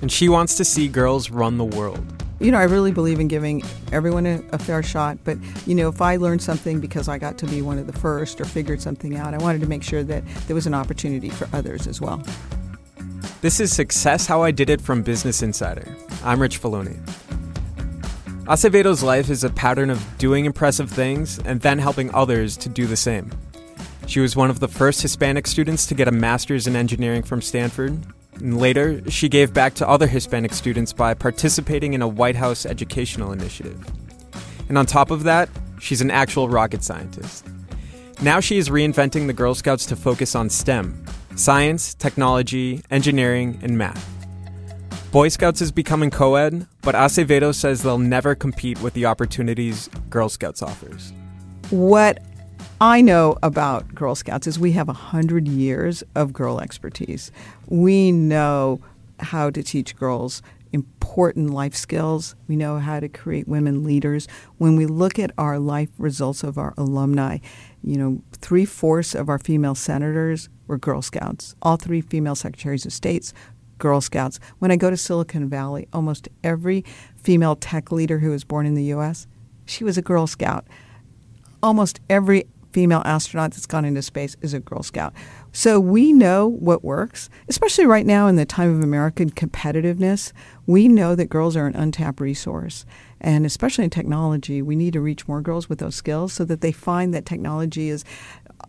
and she wants to see girls run the world. You know, I really believe in giving everyone a, a, fair shot, but, you know, if I learned something because I got to be one of the first or figured something out, I wanted to make sure that there was an opportunity for others as well. This is Success How I Did It from Business Insider. I'm Rich Feloni. Acevedo's life is a pattern of doing impressive things and then helping others to do the same. She was one of the first Hispanic students to get a master's in engineering from Stanford. Later, she gave back to other Hispanic students by participating in a White House educational initiative. And on top of that, she's an actual rocket scientist. Now she is reinventing the Girl Scouts to focus on STEM science, technology, engineering, and math. Boy Scouts is becoming co ed, but Acevedo says they'll never compete with the opportunities Girl Scouts offers. What I know about Girl Scouts is we have 100 years of girl expertise. We know how to teach girls important life skills. We know how to create women leaders. When we look at our life results of our alumni, you know, three fourths of our female senators were Girl Scouts. All three female secretaries of states, Girl Scouts. When I go to Silicon Valley, almost every female tech leader who was born in the U.S., she was a Girl Scout. Almost every female astronaut that's gone into space is a Girl Scout. So we know what works, especially right now in the time of American competitiveness. We know that girls are an untapped resource. And especially in technology, we need to reach more girls with those skills so that they find that technology is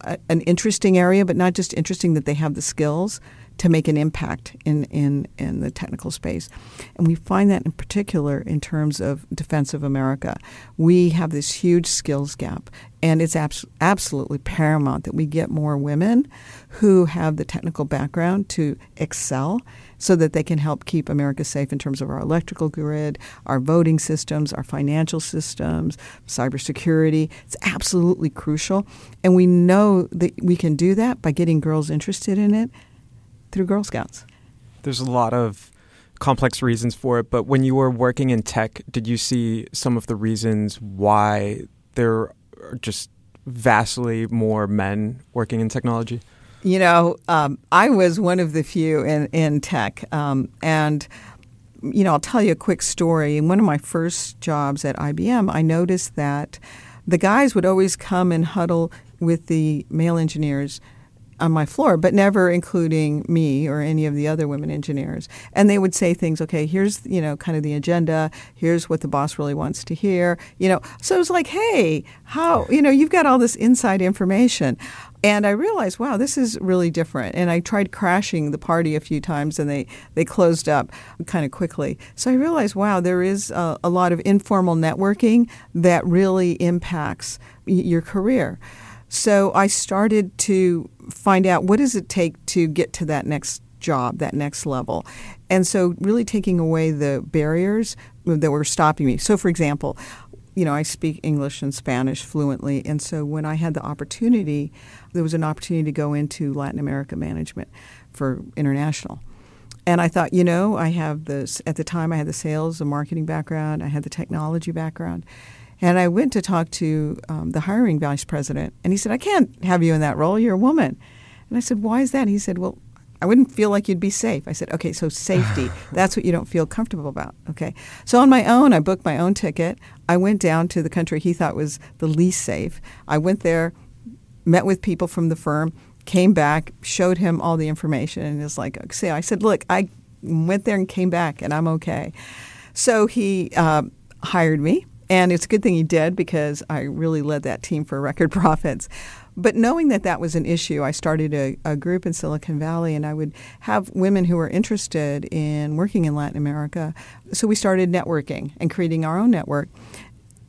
a, an interesting area, but not just interesting that they have the skills to make an impact in, in, in the technical space. And we find that in particular in terms of defense of America. We have this huge skills gap, and it's abs- absolutely paramount that we get more women who have the technical background to excel so that they can help keep America safe in terms of our electrical grid, our voting systems, our financial systems, cybersecurity. It's absolutely crucial. And we know that we can do that by getting girls interested in it through Girl Scouts. There's a lot of complex reasons for it, but when you were working in tech, did you see some of the reasons why there are just vastly more men working in technology? You know, um, I was one of the few in, in tech. Um, and, you know, I'll tell you a quick story. In one of my first jobs at IBM, I noticed that the guys would always come and huddle with the male engineers on my floor, but never including me or any of the other women engineers. And they would say things, okay, here's, you know, kind of the agenda, here's what the boss really wants to hear, you know. So it was like, hey, how, you know, you've got all this inside information. And I realized, wow, this is really different. And I tried crashing the party a few times and they, they closed up kind of quickly. So I realized, wow, there is a, a lot of informal networking that really impacts your career. So I started to find out what does it take to get to that next job, that next level. And so really taking away the barriers that were stopping me. So for example, you know, I speak English and Spanish fluently, and so when I had the opportunity, there was an opportunity to go into Latin America management for international. And I thought, you know, I have this, at the time I had the sales and marketing background, I had the technology background. And I went to talk to um, the hiring vice president, and he said, I can't have you in that role. You're a woman. And I said, Why is that? He said, Well, I wouldn't feel like you'd be safe. I said, Okay, so safety, that's what you don't feel comfortable about. Okay. So on my own, I booked my own ticket. I went down to the country he thought was the least safe. I went there, met with people from the firm, came back, showed him all the information, and is like, "See, I said, look, I went there and came back, and I'm okay." So he uh, hired me, and it's a good thing he did because I really led that team for record profits. But knowing that that was an issue, I started a, a, group in Silicon Valley, and I would have women who were interested in working in Latin America. So we started networking and creating our own network.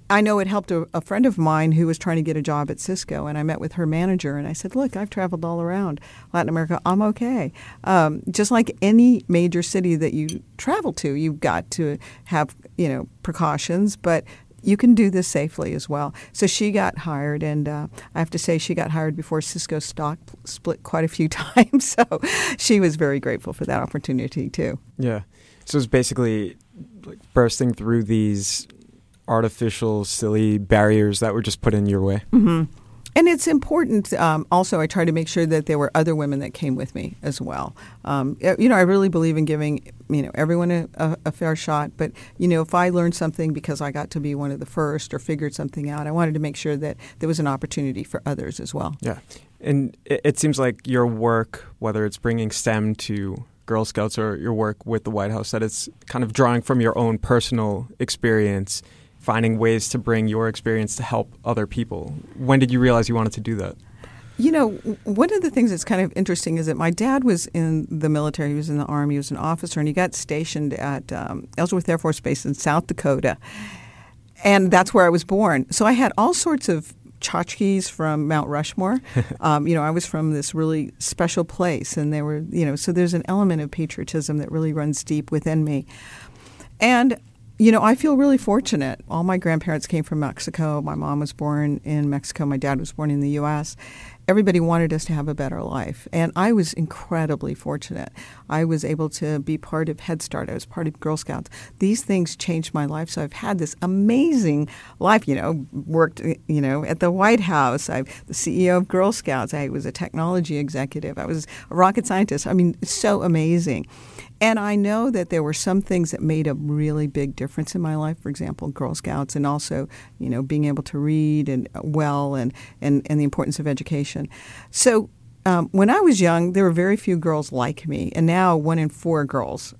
I know it helped a, a, friend of mine who was trying to get a job at Cisco, and I met with her manager, and I said, "Look, I've traveled all around Latin America. I'm okay. Um, just like any major city that you travel to, you've got to have you know precautions, but." You can do this safely as well. So she got hired, and uh, I have to say, she got hired before Cisco stock split quite a few times. So she was very grateful for that opportunity, too. Yeah. So it's basically like bursting through these artificial, silly barriers that were just put in your way. Mm-hmm. And it's important. Um, also, I try to make sure that there were other women that came with me as well. Um, you know, I really believe in giving you know everyone a, a, a, fair shot. But you know, if I learned something because I got to be one of the first or figured something out, I wanted to make sure that there was an opportunity for others as well. Yeah, and it, it seems like your work, whether it's bringing STEM to Girl Scouts or your work with the White House, that it's kind of drawing from your own personal experience finding ways to bring your experience to help other people. When did you realize you wanted to do that? You know, one of the things that's kind of interesting is that my dad was in the military. He was in the Army. He was an officer, and he got stationed at um, Ellsworth Air Force Base in South Dakota. And that's where I was born. So I had all sorts of tchotchkes from Mount Rushmore. um, you know, I was from this really special place, and there were, you know, so there's an element of patriotism that really runs deep within me. And you know, I feel really fortunate. All my grandparents came from Mexico. My mom was born in Mexico. My dad was born in the U.S. Everybody wanted us to have a better life. And I was incredibly fortunate. I was able to be part of Head Start. I was part of Girl Scouts. These things changed my life. So I've had this amazing life, you know, worked, you know, at the White House. I'm the CEO of Girl Scouts. I was a technology executive. I was a rocket scientist. I mean, so amazing. And I know that there were some things that made a really big difference in my life. For example, Girl Scouts, and also, you know, being able to read and uh, well, and and, and the importance of education. So. Um, when I was young, there were very few girls like me, and now one in four girls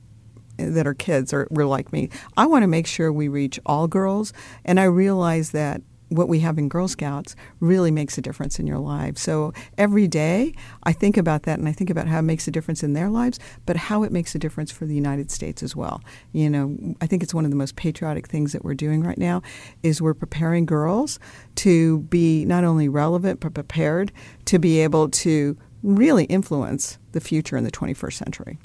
that are kids are were like me. I want to make sure we reach all girls, and I realize that what we have in Girl Scouts really makes a difference in your lives. So every day I think about that and I think about how it makes a difference in their lives, but how it makes a difference for the United States as well. You know, I think it's one of the most patriotic things that we're doing right now is we're preparing girls to be not only relevant but prepared to be able to really influence the future in the 21st century.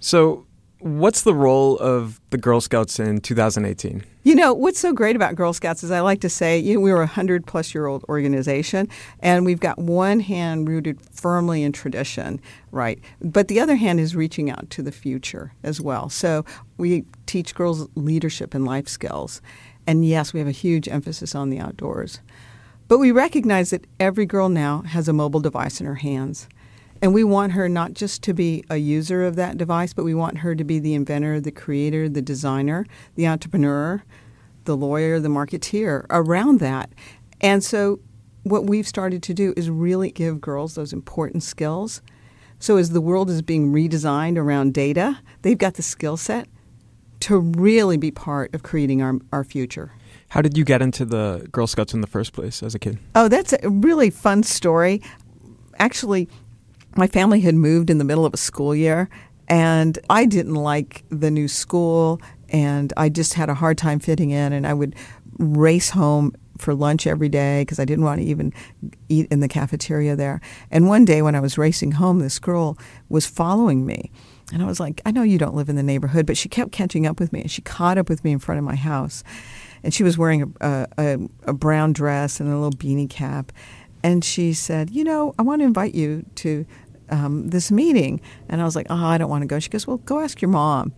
So What's the role of the Girl Scouts in 2018? You know, what's so great about Girl Scouts is I like to say, you know, we were a 100 plus year old organization, and we've got one hand rooted firmly in tradition, right? But the other hand is reaching out to the future as well. So we teach girls leadership and life skills. And yes, we have a huge emphasis on the outdoors. But we recognize that every girl now has a mobile device in her hands. And we want her not just to be a user of that device, but we want her to be the inventor, the creator, the designer, the entrepreneur, the lawyer, the marketeer around that. And so, what we've started to do is really give girls those important skills. So, as the world is being redesigned around data, they've got the skill set to really be part of creating our, our future. How did you get into the Girl Scouts in the first place as a kid? Oh, that's a really fun story. Actually, my family had moved in the middle of a school year, and I didn't like the new school, and I just had a hard time fitting in, and I would race home for lunch every day because I didn't want to even eat in the cafeteria there. And one day when I was racing home, this girl was following me. And I was like, I know you don't live in the neighborhood, but she kept catching up with me. And she caught up with me in front of my house. And she was wearing a, a, a brown dress and a little beanie cap. And she said, You know, I want to invite you to um, this meeting. And I was like, oh, I don't want to go. She goes, well, go ask your mom.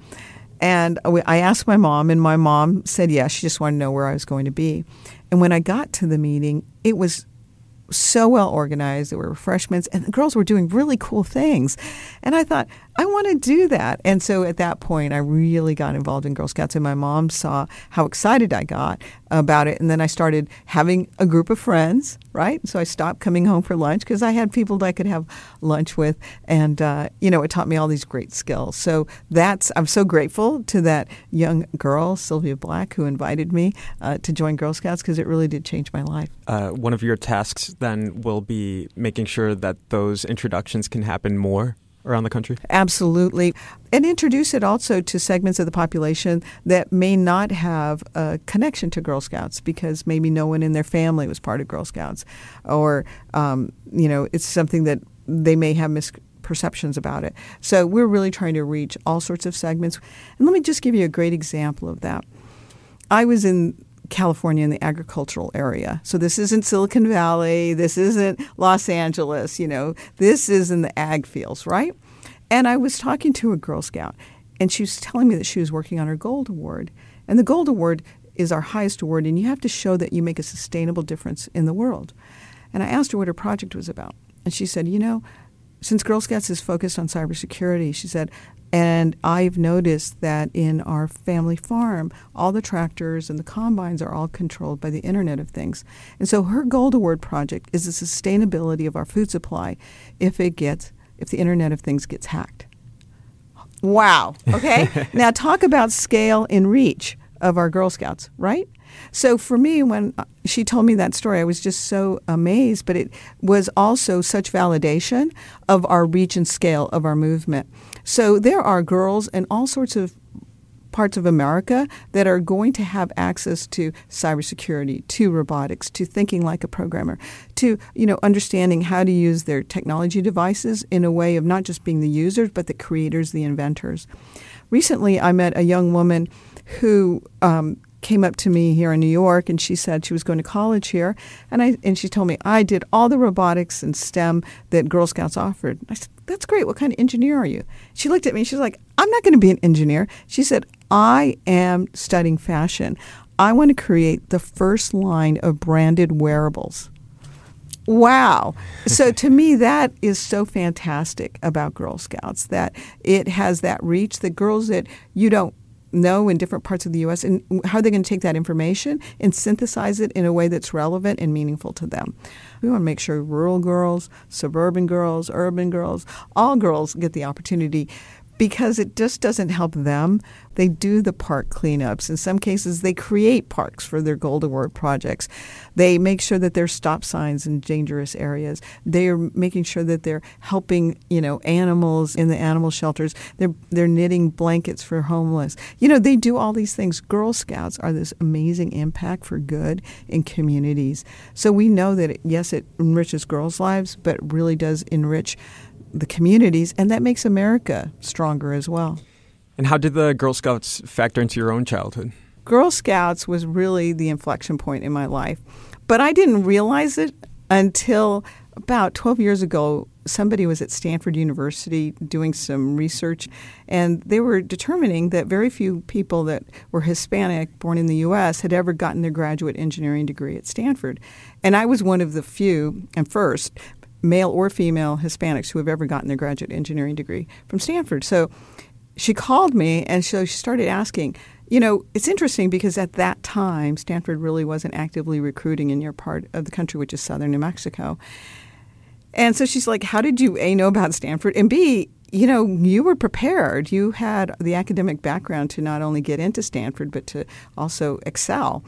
And I asked my mom, and my mom said yes. She just wanted to know where I was going to be. And when I got to the meeting, it was so well organized. There were refreshments, and the girls were doing really cool things. And I thought, I want to do that. And so at that point, I really got involved in Girl Scouts, and my mom saw how excited I got about it. And then I started having a group of friends, right? So I stopped coming home for lunch because I had people that I could have lunch with. And, uh, you know, it taught me all these great skills. So that's, I'm so grateful to that young girl, Sylvia Black, who invited me uh, to join Girl Scouts because it really did change my life. Uh, one of your tasks then will be making sure that those introductions can happen more around the country? Absolutely. And introduce it also to segments of the population that may not have a connection to Girl Scouts because maybe no one in their family was part of Girl Scouts. Or, um, you know, it's something that they may have misperceptions about it. So we're really trying to reach all sorts of segments. And let me just give you a great example of that. I was in California in the agricultural area. So this isn't Silicon Valley, this isn't Los Angeles, you know, this is in the ag fields, right? And I was talking to a Girl Scout, and she was telling me that she was working on her Gold Award. And the Gold Award is our highest award, and you have to show that you make a sustainable difference in the world. And I asked her what her project was about. And she said, You know, since Girl Scouts is focused on cybersecurity, she said, and I've noticed that in our family farm, all the tractors and the combines are all controlled by the Internet of Things. And so her Gold Award project is the sustainability of our food supply if it gets if the Internet of Things gets hacked. Wow. Okay. now talk about scale and reach of our Girl Scouts, right? So for me, when uh, she told me that story, I was just so amazed, but it was also such validation of our reach and scale of our movement. So there are girls in all sorts of parts of America that are going to have access to cybersecurity, to robotics, to thinking like a programmer, to you know understanding how to use their technology devices in a way of not just being the users but the creators, the inventors. Recently, I met a young woman who um, came up to me here in New York and she said she was going to college here and I and she told me I did all the robotics and STEM that Girl Scouts offered. I said, That's great. What kind of engineer are you? She looked at me, she's like, I'm not going to be an engineer. She said, I am studying fashion. I want to create the first line of branded wearables. Wow. So to me, that is so fantastic about Girl Scouts that it has that reach that girls that you don't know in different parts of the U.S. and how are they going to take that information and synthesize it in a way that's relevant and meaningful to them. We want to make sure rural girls, suburban girls, urban girls, all girls get the opportunity because it just doesn't help them. They do the park cleanups. In some cases, they create parks for their Gold Award projects. They make sure that there's stop signs in dangerous areas. They are making sure that they're helping, you know, animals in the animal shelters. They're they're knitting blankets for homeless. You know, they do all these things. Girl Scouts are this amazing impact for good in communities. So we know that it, yes, it enriches girls' lives, but it really does enrich the communities, and that makes America stronger as well. And how did the Girl Scouts factor into your own childhood? Girl Scouts was really the inflection point in my life, but I didn't realize it until about 12 years ago. Somebody was at Stanford University doing some research, and they were determining that very few people that were Hispanic, born in the U.S., had ever gotten their graduate engineering degree at Stanford. And I was one of the few and first male or female Hispanics who have ever gotten their graduate engineering degree from Stanford. So she called me and so she started asking, you know, it's interesting because at that time, Stanford really wasn't actively recruiting in your part of the country, which is southern New Mexico. And so she's like, How did you A, know about Stanford? And B, you know, you were prepared. You had the academic background to not only get into Stanford, but to also excel.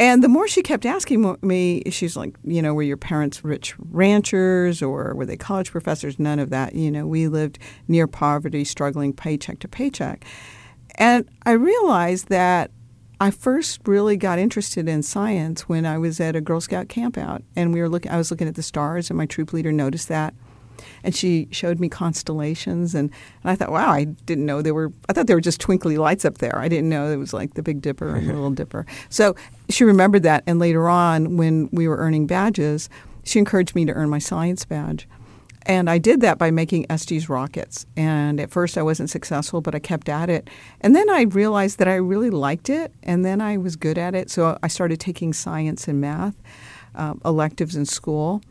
And the more she kept asking me, she's like, you know, were your parents rich ranchers or were they college professors? None of that. You know, we lived near poverty, struggling paycheck to paycheck. And I realized that I first really got interested in science when I was at a Girl Scout campout, and we were looking. I was looking at the stars, and my troop leader noticed that, and she showed me constellations and, and I thought, wow, I didn't know there were I thought there were just twinkly lights up there. I didn't know it was like the Big Dipper and the Little Dipper. So she remembered that and later on when we were earning badges, she encouraged me to earn my science badge. And I did that by making Estes rockets. And at first I wasn't successful, but I kept at it. And then I realized that I really liked it, and then I was good at it. So I started taking science and math um, electives in school.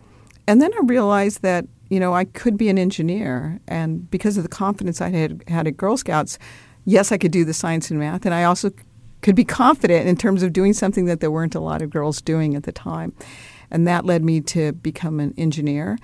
And then I realized that you know I could be an engineer, and because of the confidence I had had at Girl Scouts, yes, I could do the science and math, and I also could be confident in terms of doing something that there weren't a lot of girls doing at the time. And that led me to become an engineer.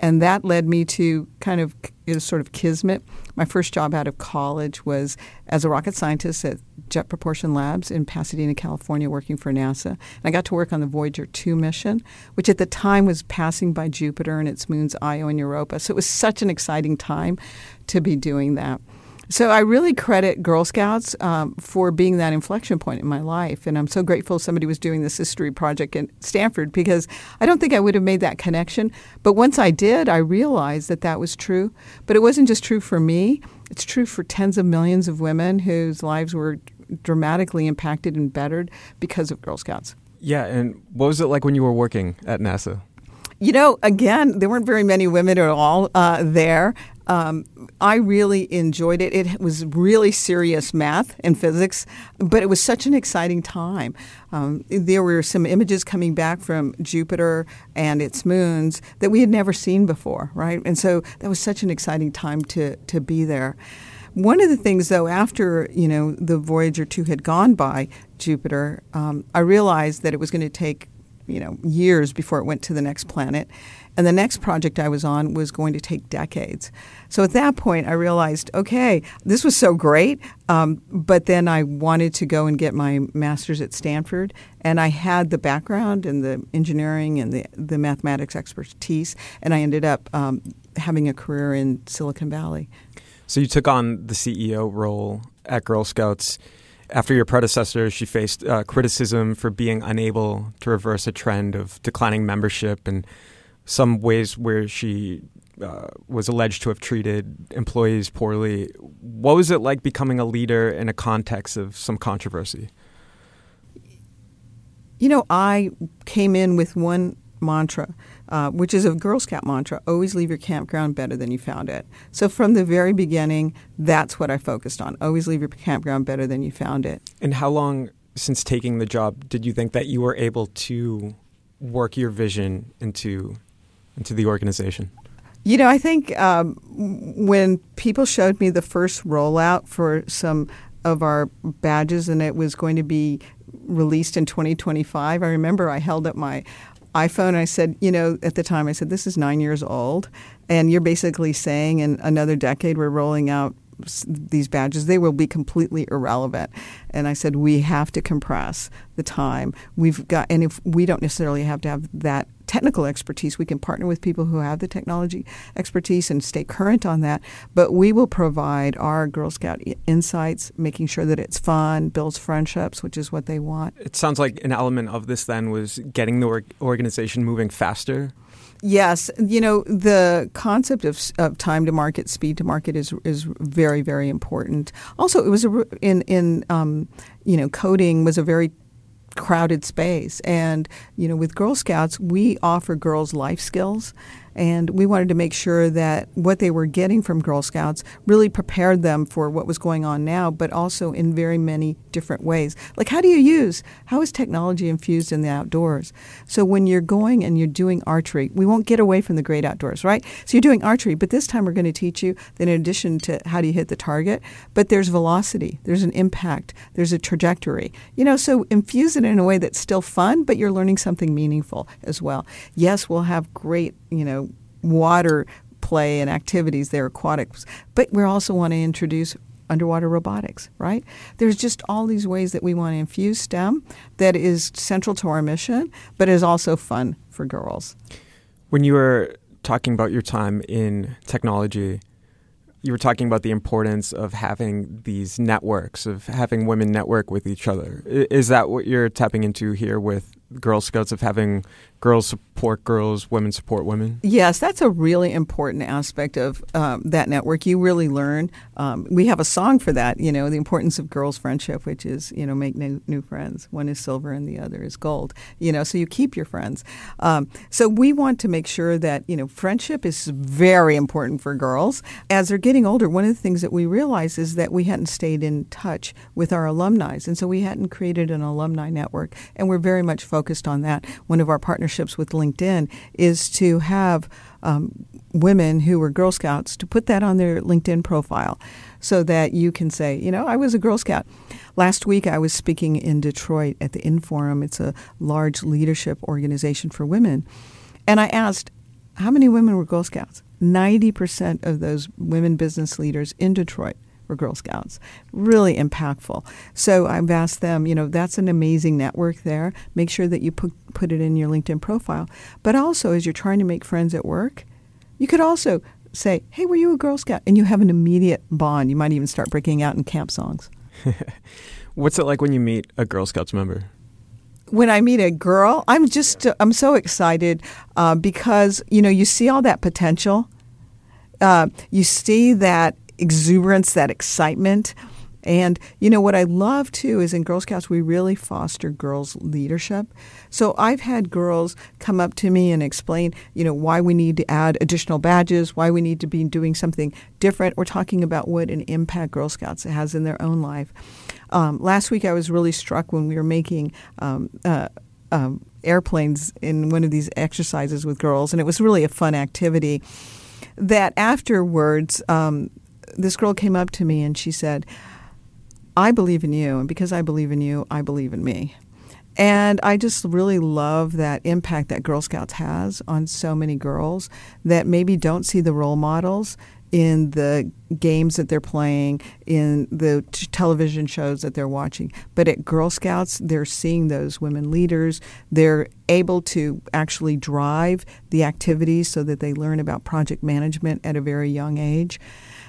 And that led me to kind of it was sort of kismet. My first job out of college was as a rocket scientist at Jet Propulsion Labs in Pasadena, California, working for NASA. And I got to work on the Voyager 2 mission, which at the time was passing by Jupiter and its moons Io and Europa. So it was such an exciting time to be doing that. So I really credit Girl Scouts um, for being that inflection point in my life, and I'm so grateful somebody was doing this history project at Stanford because I don't think I would have made that connection. But once I did, I realized that that was true. But it wasn't just true for me; it's true for tens of millions of women whose lives were dramatically impacted and bettered because of Girl Scouts. Yeah, and what was it like when you were working at NASA? You know, again, there weren't very many women at all uh, there. Um, I really enjoyed it. It was really serious math and physics, but it was such an exciting time. Um, there were some images coming back from Jupiter and its moons that we had never seen before, right? And so that was such an exciting time to, to be there. One of the things, though, after you know the Voyager two had gone by Jupiter, um, I realized that it was going to take you know years before it went to the next planet, and the next project I was on was going to take decades. So at that point, I realized, okay, this was so great. Um, but then I wanted to go and get my master's at Stanford. And I had the background and the engineering and the, the mathematics expertise. And I ended up um, having a career in Silicon Valley. So you took on the CEO role at Girl Scouts. After your predecessor, she faced uh, criticism for being unable to reverse a trend of declining membership and some ways where she uh, was alleged to have treated employees poorly. What was it like becoming a leader in a context of some controversy? You know, I came in with one mantra, uh, which is a Girl Scout mantra always leave your campground better than you found it. So from the very beginning, that's what I focused on always leave your campground better than you found it. And how long since taking the job did you think that you were able to work your vision into into the organization? You know, I think um, when people showed me the first rollout for some of our badges and it was going to be released in 2025, I remember I held up my iPhone and I said, you know, at the time I said, this is nine years old. And you're basically saying in another decade we're rolling out these badges, they will be completely irrelevant. And I said, we have to compress the time. We've got, and if we don't necessarily have to have that technical expertise, we can partner with people who have the technology expertise and stay current on that. But we will provide our Girl Scout insights, making sure that it's fun, builds friendships, which is what they want. It sounds like an element of this then was getting the organization moving faster Yes, you know the concept of, of time to market, speed to market is is very very important. Also, it was a, in in um, you know coding was a very crowded space, and you know with Girl Scouts we offer girls life skills and we wanted to make sure that what they were getting from Girl Scouts really prepared them for what was going on now, but also in very many different ways. Like, how do you use, how is technology infused in the outdoors? So, when you're going and you're doing archery, we won't get away from the great outdoors, right? So, you're doing archery, but this time we're going to teach you that in addition to how do you hit the target, but there's velocity, there's an impact, there's a trajectory. You know, so infuse it in a way that's still fun, but you're learning something meaningful as well. Yes, we'll have great, you know, water play and activities, they're aquatics. But we also want to introduce underwater robotics, right? There's just all these ways that we want to infuse STEM that is central to our mission, but is also fun for girls. When you were talking about your time in technology, you were talking about the importance of having these networks, of having women network with each other. Is that what you're tapping into here with Girl Scouts, of having girls support girls, women support women? Yes, that's a really important aspect of um, that network. You really learn. Um, we have a song for that, you know, the importance of girls' friendship, which is, you know, make new, new friends. One is silver and the other is gold, you know, so you keep your friends. Um, so we want to make sure that, you know, friendship is very important for girls. As they're getting older, one of the things that we realize is that we hadn't stayed in touch with our alumni. And so we hadn't created an alumni network. And we're very much focused on that. One of our partnerships partnerships with LinkedIn is to have um, women who were Girl Scouts to put that on their LinkedIn profile so that you can say, you know, I was a Girl Scout. Last week I was speaking in Detroit at the Inforum. It's a large leadership organization for women. And I asked, how many women were Girl Scouts? 90% of those women business leaders in Detroit were Girl Scouts. Really impactful. So I've asked them, you know, that's an amazing network there. Make sure that you put, put it in your LinkedIn profile. But also, as you're trying to make friends at work, you could also say, hey, were you a Girl Scout? And you have an immediate bond. You might even start breaking out in camp songs. What's it like when you meet a Girl Scouts member? when I meet a girl, I'm just I'm so excited uh, because you know you see all that potential, uh, you see that exuberance, that excitement. And you know what I love too is in Girl Scouts we really foster girls leadership. So I've had girls come up to me and explain, you know, why we need to add additional badges, why we need to be doing something different. We're talking about what an impact Girl Scouts has in their own life. Um, last week I was really struck when we were making um, uh, um, airplanes in one of these exercises with girls, and it was really a fun activity. That afterwards, um, this girl came up to me and she said, I believe in you, and because I believe in you, I believe in me. And I just really love that impact that Girl Scouts has on so many girls that maybe don't see the role models in the games that they're playing, in the t- television shows that they're watching. But at Girl Scouts, they're seeing those women leaders. They're able to actually drive the activities so that they learn about project management at a very young age.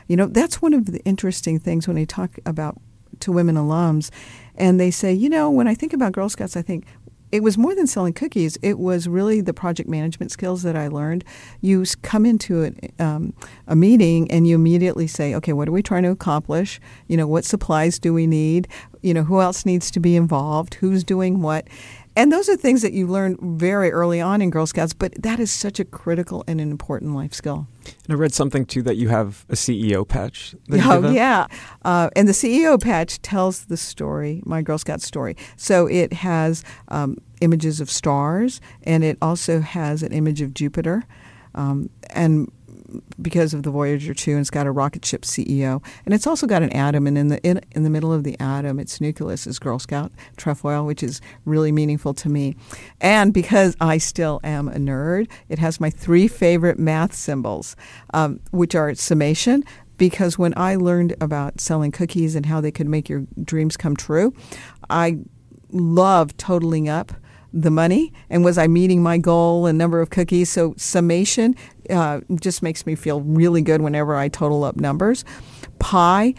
You know, that's one of the interesting things when I talk about to women alums, and they say, you know, when I think about Girl Scouts, I think it was more than selling cookies. It was really the project management skills that I learned. You come into um, a meeting and you immediately say, okay, what are we trying to accomplish? You know, what supplies do we need? You know, who else needs to be involved? Who's doing what? And those are things that you learn very early on in Girl Scouts, but that is such a critical and an important life skill. And I read something too that you have a CEO patch. oh, yeah. Uh, and the CEO patch tells the story, my Girl Scout story. So it has um, images of stars, and it also has an image of Jupiter. Um, and because of the Voyager 2, and it's got a rocket ship CEO, and it's also got an atom, and in the in, in the middle of the atom, its nucleus is Girl Scout trefoil, which is really meaningful to me. And because I still am a nerd, it has my three favorite math symbols, um, which are summation, because when I learned about selling cookies and how they could make your dreams come true, I love totaling up the money and was I meeting my goal and number of cookies. So summation uh, just makes me feel really good whenever I total up numbers. Pi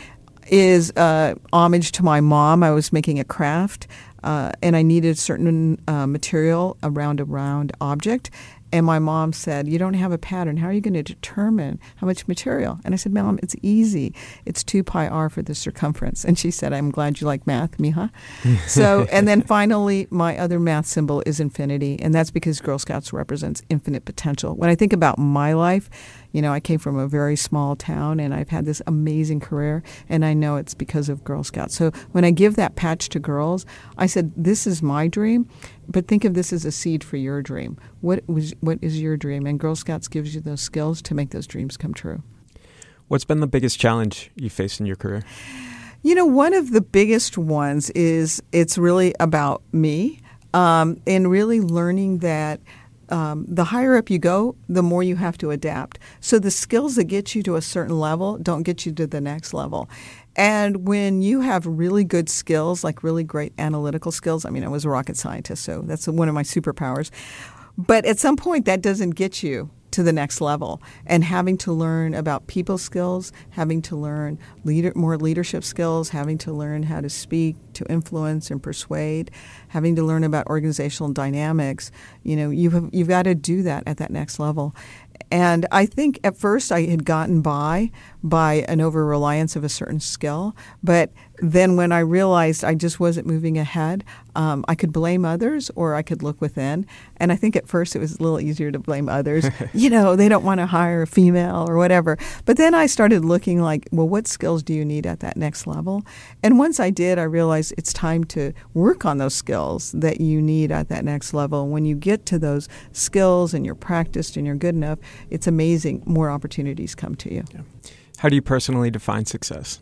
is uh, homage to my mom. I was making a craft. Uh, and I needed certain uh, material around a round object, and my mom said, You don't have a pattern. How are you going to determine how much material? And I said, Mom, it's easy. It's 2 pi r for the circumference. And she said, I'm glad you like math, Mija. so, and then finally, my other math symbol is infinity. And that's because Girl Scouts represents infinite potential. When I think about my life, you know, I came from a very small town and I've had this amazing career, and I know it's because of Girl Scouts. So when I give that patch to girls, I said, This is my dream, but think of this as a seed for your dream. What, was, what is your dream? And Girl Scouts gives you those skills to make those dreams come true. What's been the biggest challenge you faced in your career? You know, one of the biggest ones is it's really about me um, and really learning that um, the higher up you go, the more you have to adapt. So the skills that get you to a certain level don't get you to the next level. And when you have really good skills, like really great analytical skills, I mean, I was a rocket scientist, so that's one of my superpowers. But at some point, that doesn't get you to the next level and having to learn about people skills, having to learn leader, more leadership skills, having to learn how to speak, to influence and persuade, having to learn about organizational dynamics. You know, you've, you've got to do that at that next level. And I think at first I had gotten by by an over reliance of a certain skill, but then when I realized I just wasn't moving ahead, um, I could blame others or I could look within. And I think at first it was a little easier to blame others. you know, they don't want to hire a female or whatever. But then I started looking like, well, what skills do you need at that next level? And once I did, I realized it's time to work on those skills that you need at that next level. And when you get to those skills and you're practiced and you're good enough, it's amazing. More opportunities come to you. Yeah. How do you personally define success?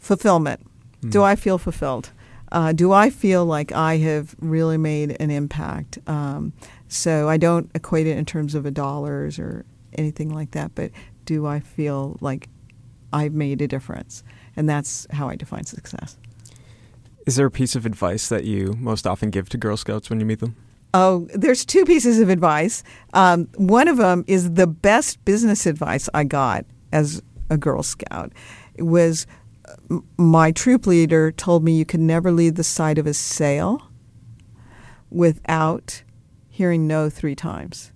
Fulfillment Mm. Do I feel fulfilled? Uh, do I feel like I have really made an impact? Um, so I don't equate it in terms of a dollars or anything like that, but do I feel like I've made a difference? And that's how I define success. Is there a piece of advice that you most often give to Girl Scouts when you meet them? Oh, there's two pieces of advice. Um, one of them is the best business advice I got as a Girl Scout. It was my troop leader told me you could never leave the side of a sale without hearing no three times.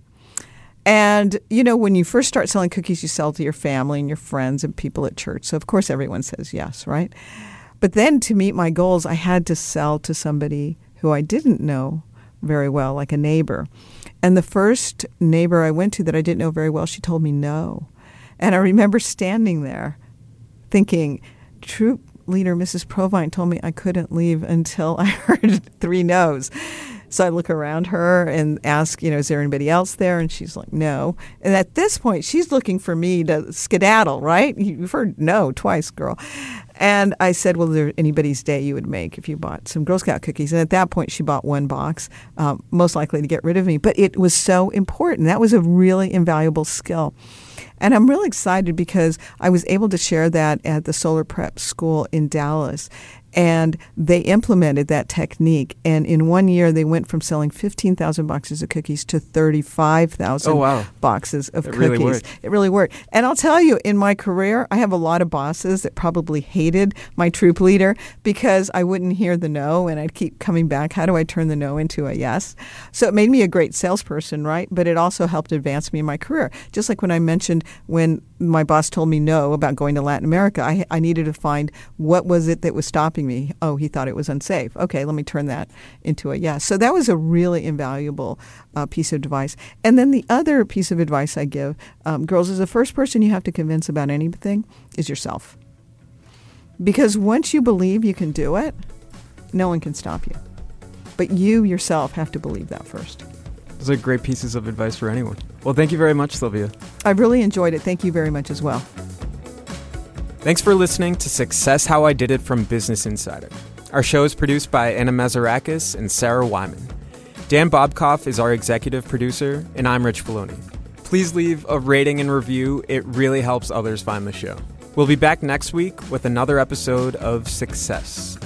And, you know, when you first start selling cookies, you sell to your family and your friends and people at church. So, of course, everyone says yes, right? But then to meet my goals, I had to sell to somebody who I didn't know very well, like a neighbor. And the first neighbor I went to that I didn't know very well, she told me no. And I remember standing there thinking, troop leader, Mrs. Provine, told me I couldn't leave until I heard three no's. So I look around her and ask, you know, is there anybody else there? And she's like, no. And at this point, she's looking for me to skedaddle, right? You've heard no twice, girl. And I said, well, there anybody's day you would make if you bought some Girl Scout cookies? And at that point, she bought one box, um, most likely to get rid of me. But it was so important. That was a really invaluable skill. And I'm really excited because I was able to share that at the Solar Prep School in Dallas and they implemented that technique. And in one year, they went from selling 15,000 boxes of cookies to 35,000 oh, wow. boxes of it cookies. Really worked. It really worked. And I'll tell you, in my career, I have a lot of bosses that probably hated my troop leader because I wouldn't hear the no and I'd keep coming back. How do I turn the no into a yes? So it made me a great salesperson, right? But it also helped advance me in my career. Just like when I mentioned when my boss told me no about going to Latin America, I, I needed to find what was it that was stopping me. Oh, he thought it was unsafe. Okay, let me turn that into a yes. So that was a really invaluable uh, piece of advice. And then the other piece of advice I give um, girls is the first person you have to convince about anything is yourself. Because once you believe you can do it, no one can stop you. But you yourself have to believe that first. Those are great pieces of advice for anyone. Well, thank you very much, Sylvia. I really enjoyed it. Thank you very much as well. Thanks for listening to Success How I Did It from Business Insider. Our show is produced by Anna Mazarakis and Sarah Wyman. Dan Bobkoff is our executive producer, and I'm Rich Feloni. Please leave a rating and review, it really helps others find the show. We'll be back next week with another episode of Success.